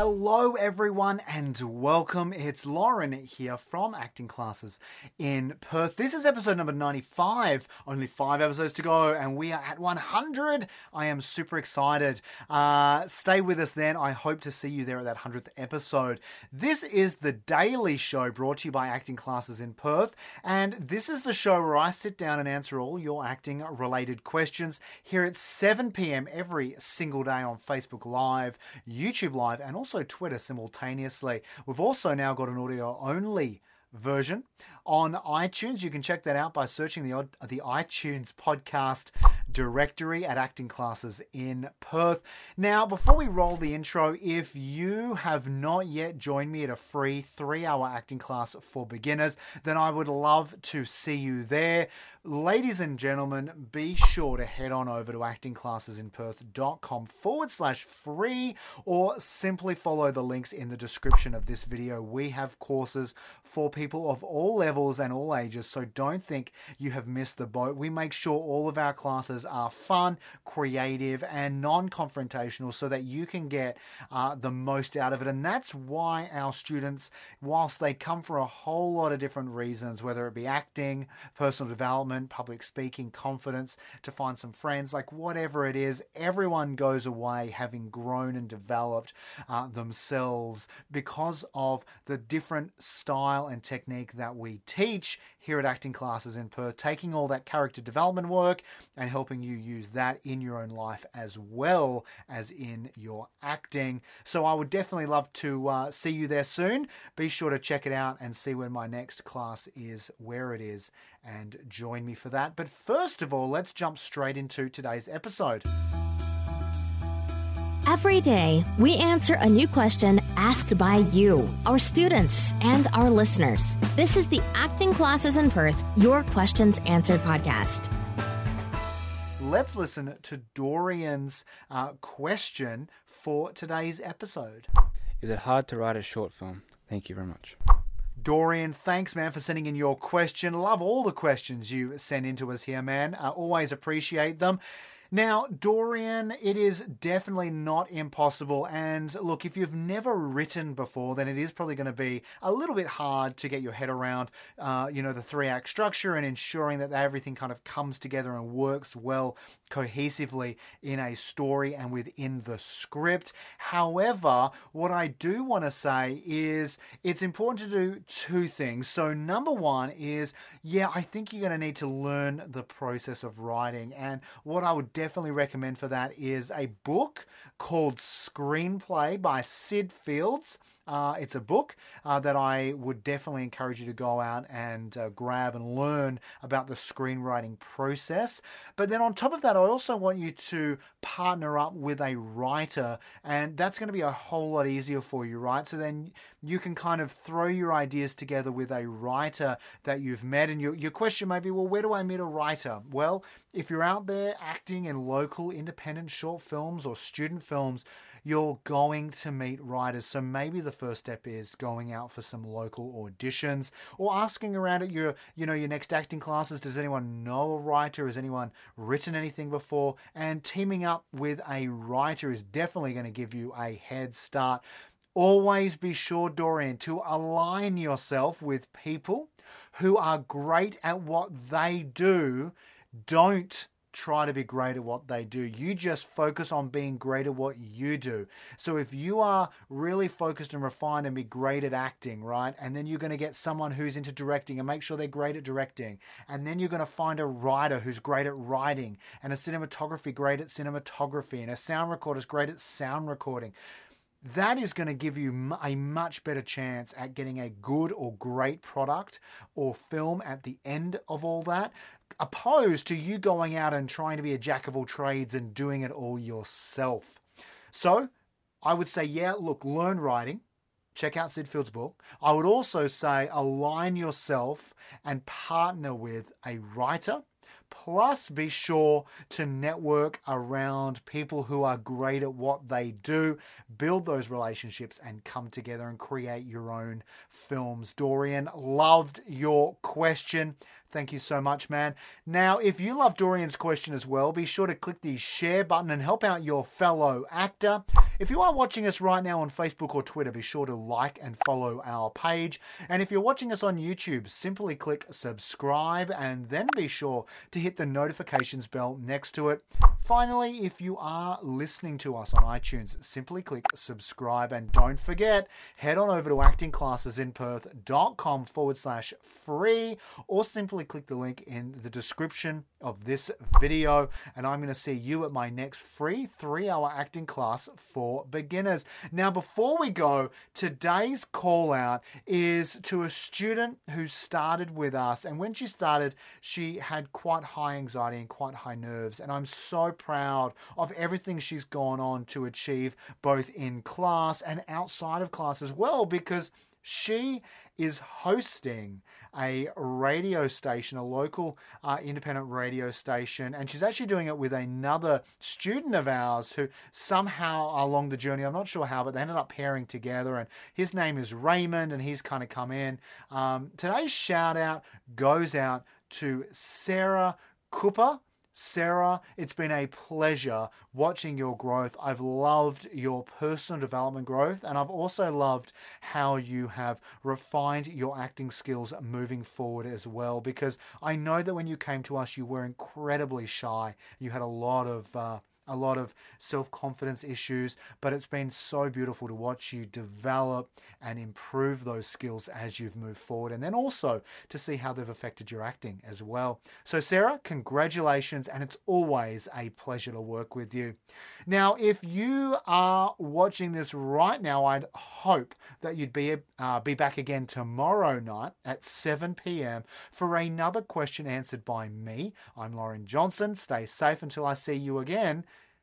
Hello, everyone, and welcome. It's Lauren here from Acting Classes in Perth. This is episode number 95. Only five episodes to go, and we are at 100. I am super excited. Uh, stay with us then. I hope to see you there at that 100th episode. This is the daily show brought to you by Acting Classes in Perth, and this is the show where I sit down and answer all your acting related questions here at 7 p.m. every single day on Facebook Live, YouTube Live, and also Twitter simultaneously. We've also now got an audio only version on iTunes. You can check that out by searching the the iTunes podcast directory at Acting Classes in Perth. Now, before we roll the intro, if you have not yet joined me at a free three hour acting class for beginners, then I would love to see you there. Ladies and gentlemen, be sure to head on over to actingclassesinperth.com forward slash free or simply follow the links in the description of this video. We have courses for people of all levels and all ages, so don't think you have missed the boat. We make sure all of our classes are fun, creative, and non confrontational so that you can get uh, the most out of it. And that's why our students, whilst they come for a whole lot of different reasons, whether it be acting, personal development, public speaking, confidence, to find some friends, like whatever it is, everyone goes away having grown and developed uh, themselves because of the different style and technique that we teach here at Acting Classes in Perth, taking all that character development work and helping you use that in your own life as well as in your acting. So I would definitely love to uh, see you there soon. Be sure to check it out and see when my next class is, where it is, and join me for that. But first of all, let's jump straight into today's episode. Every day, we answer a new question asked by you, our students, and our listeners. This is the Acting Classes in Perth, Your Questions Answered podcast. Let's listen to Dorian's uh, question for today's episode. Is it hard to write a short film? Thank you very much. Dorian, thanks, man, for sending in your question. Love all the questions you send into us here, man. Uh, always appreciate them. Now, Dorian, it is definitely not impossible. And look, if you've never written before, then it is probably going to be a little bit hard to get your head around, uh, you know, the three act structure and ensuring that everything kind of comes together and works well cohesively in a story and within the script. However, what I do want to say is it's important to do two things. So, number one is, yeah, I think you're going to need to learn the process of writing. And what I would definitely recommend for that is a book called Screenplay by Syd Fields. Uh, it's a book uh, that I would definitely encourage you to go out and uh, grab and learn about the screenwriting process. But then on top of that, I also want you to partner up with a writer, and that's going to be a whole lot easier for you, right? So then you can kind of throw your ideas together with a writer that you've met. And your, your question may be, well, where do I meet a writer? Well, if you're out there acting in local independent short films or student films, you're going to meet writers. So maybe the first step is going out for some local auditions or asking around at your, you know, your next acting classes. Does anyone know a writer? Has anyone written anything before? And teaming up with a writer is definitely going to give you a head start. Always be sure, Dorian, to align yourself with people who are great at what they do. Don't try to be great at what they do. You just focus on being great at what you do. So if you are really focused and refined and be great at acting, right? And then you're going to get someone who's into directing and make sure they're great at directing. And then you're going to find a writer who's great at writing and a cinematography great at cinematography and a sound recorder is great at sound recording that is going to give you a much better chance at getting a good or great product or film at the end of all that opposed to you going out and trying to be a jack of all trades and doing it all yourself. So, I would say, yeah, look, learn writing, check out Syd Field's book. I would also say align yourself and partner with a writer Plus, be sure to network around people who are great at what they do, build those relationships, and come together and create your own films. Dorian, loved your question. Thank you so much, man. Now, if you love Dorian's question as well, be sure to click the share button and help out your fellow actor. If you are watching us right now on Facebook or Twitter, be sure to like and follow our page. And if you're watching us on YouTube, simply click subscribe and then be sure to hit the notifications bell next to it. Finally, if you are listening to us on iTunes, simply click subscribe and don't forget, head on over to actingclassesinperth.com forward slash free or simply click the link in the description of this video. And I'm going to see you at my next free three hour acting class for beginners. Now, before we go, today's call out is to a student who started with us. And when she started, she had quite high anxiety and quite high nerves. And I'm so proud of everything she's gone on to achieve, both in class and outside of class as well, because she is hosting a radio station, a local uh, independent radio station, and she's actually doing it with another student of ours who somehow along the journey, I'm not sure how, but they ended up pairing together. And his name is Raymond, and he's kind of come in. Um, today's shout out goes out to Sarah Cooper. Sarah, it's been a pleasure watching your growth. I've loved your personal development growth, and I've also loved how you have refined your acting skills moving forward as well. Because I know that when you came to us, you were incredibly shy. You had a lot of uh, a lot of self confidence issues, but it's been so beautiful to watch you develop and improve those skills as you've moved forward, and then also to see how they've affected your acting as well. So, Sarah, congratulations, and it's always a pleasure to work with you. Now, if you are watching this right now, I'd hope that you'd be uh, be back again tomorrow night at 7 p.m. for another question answered by me. I'm Lauren Johnson. Stay safe until I see you again.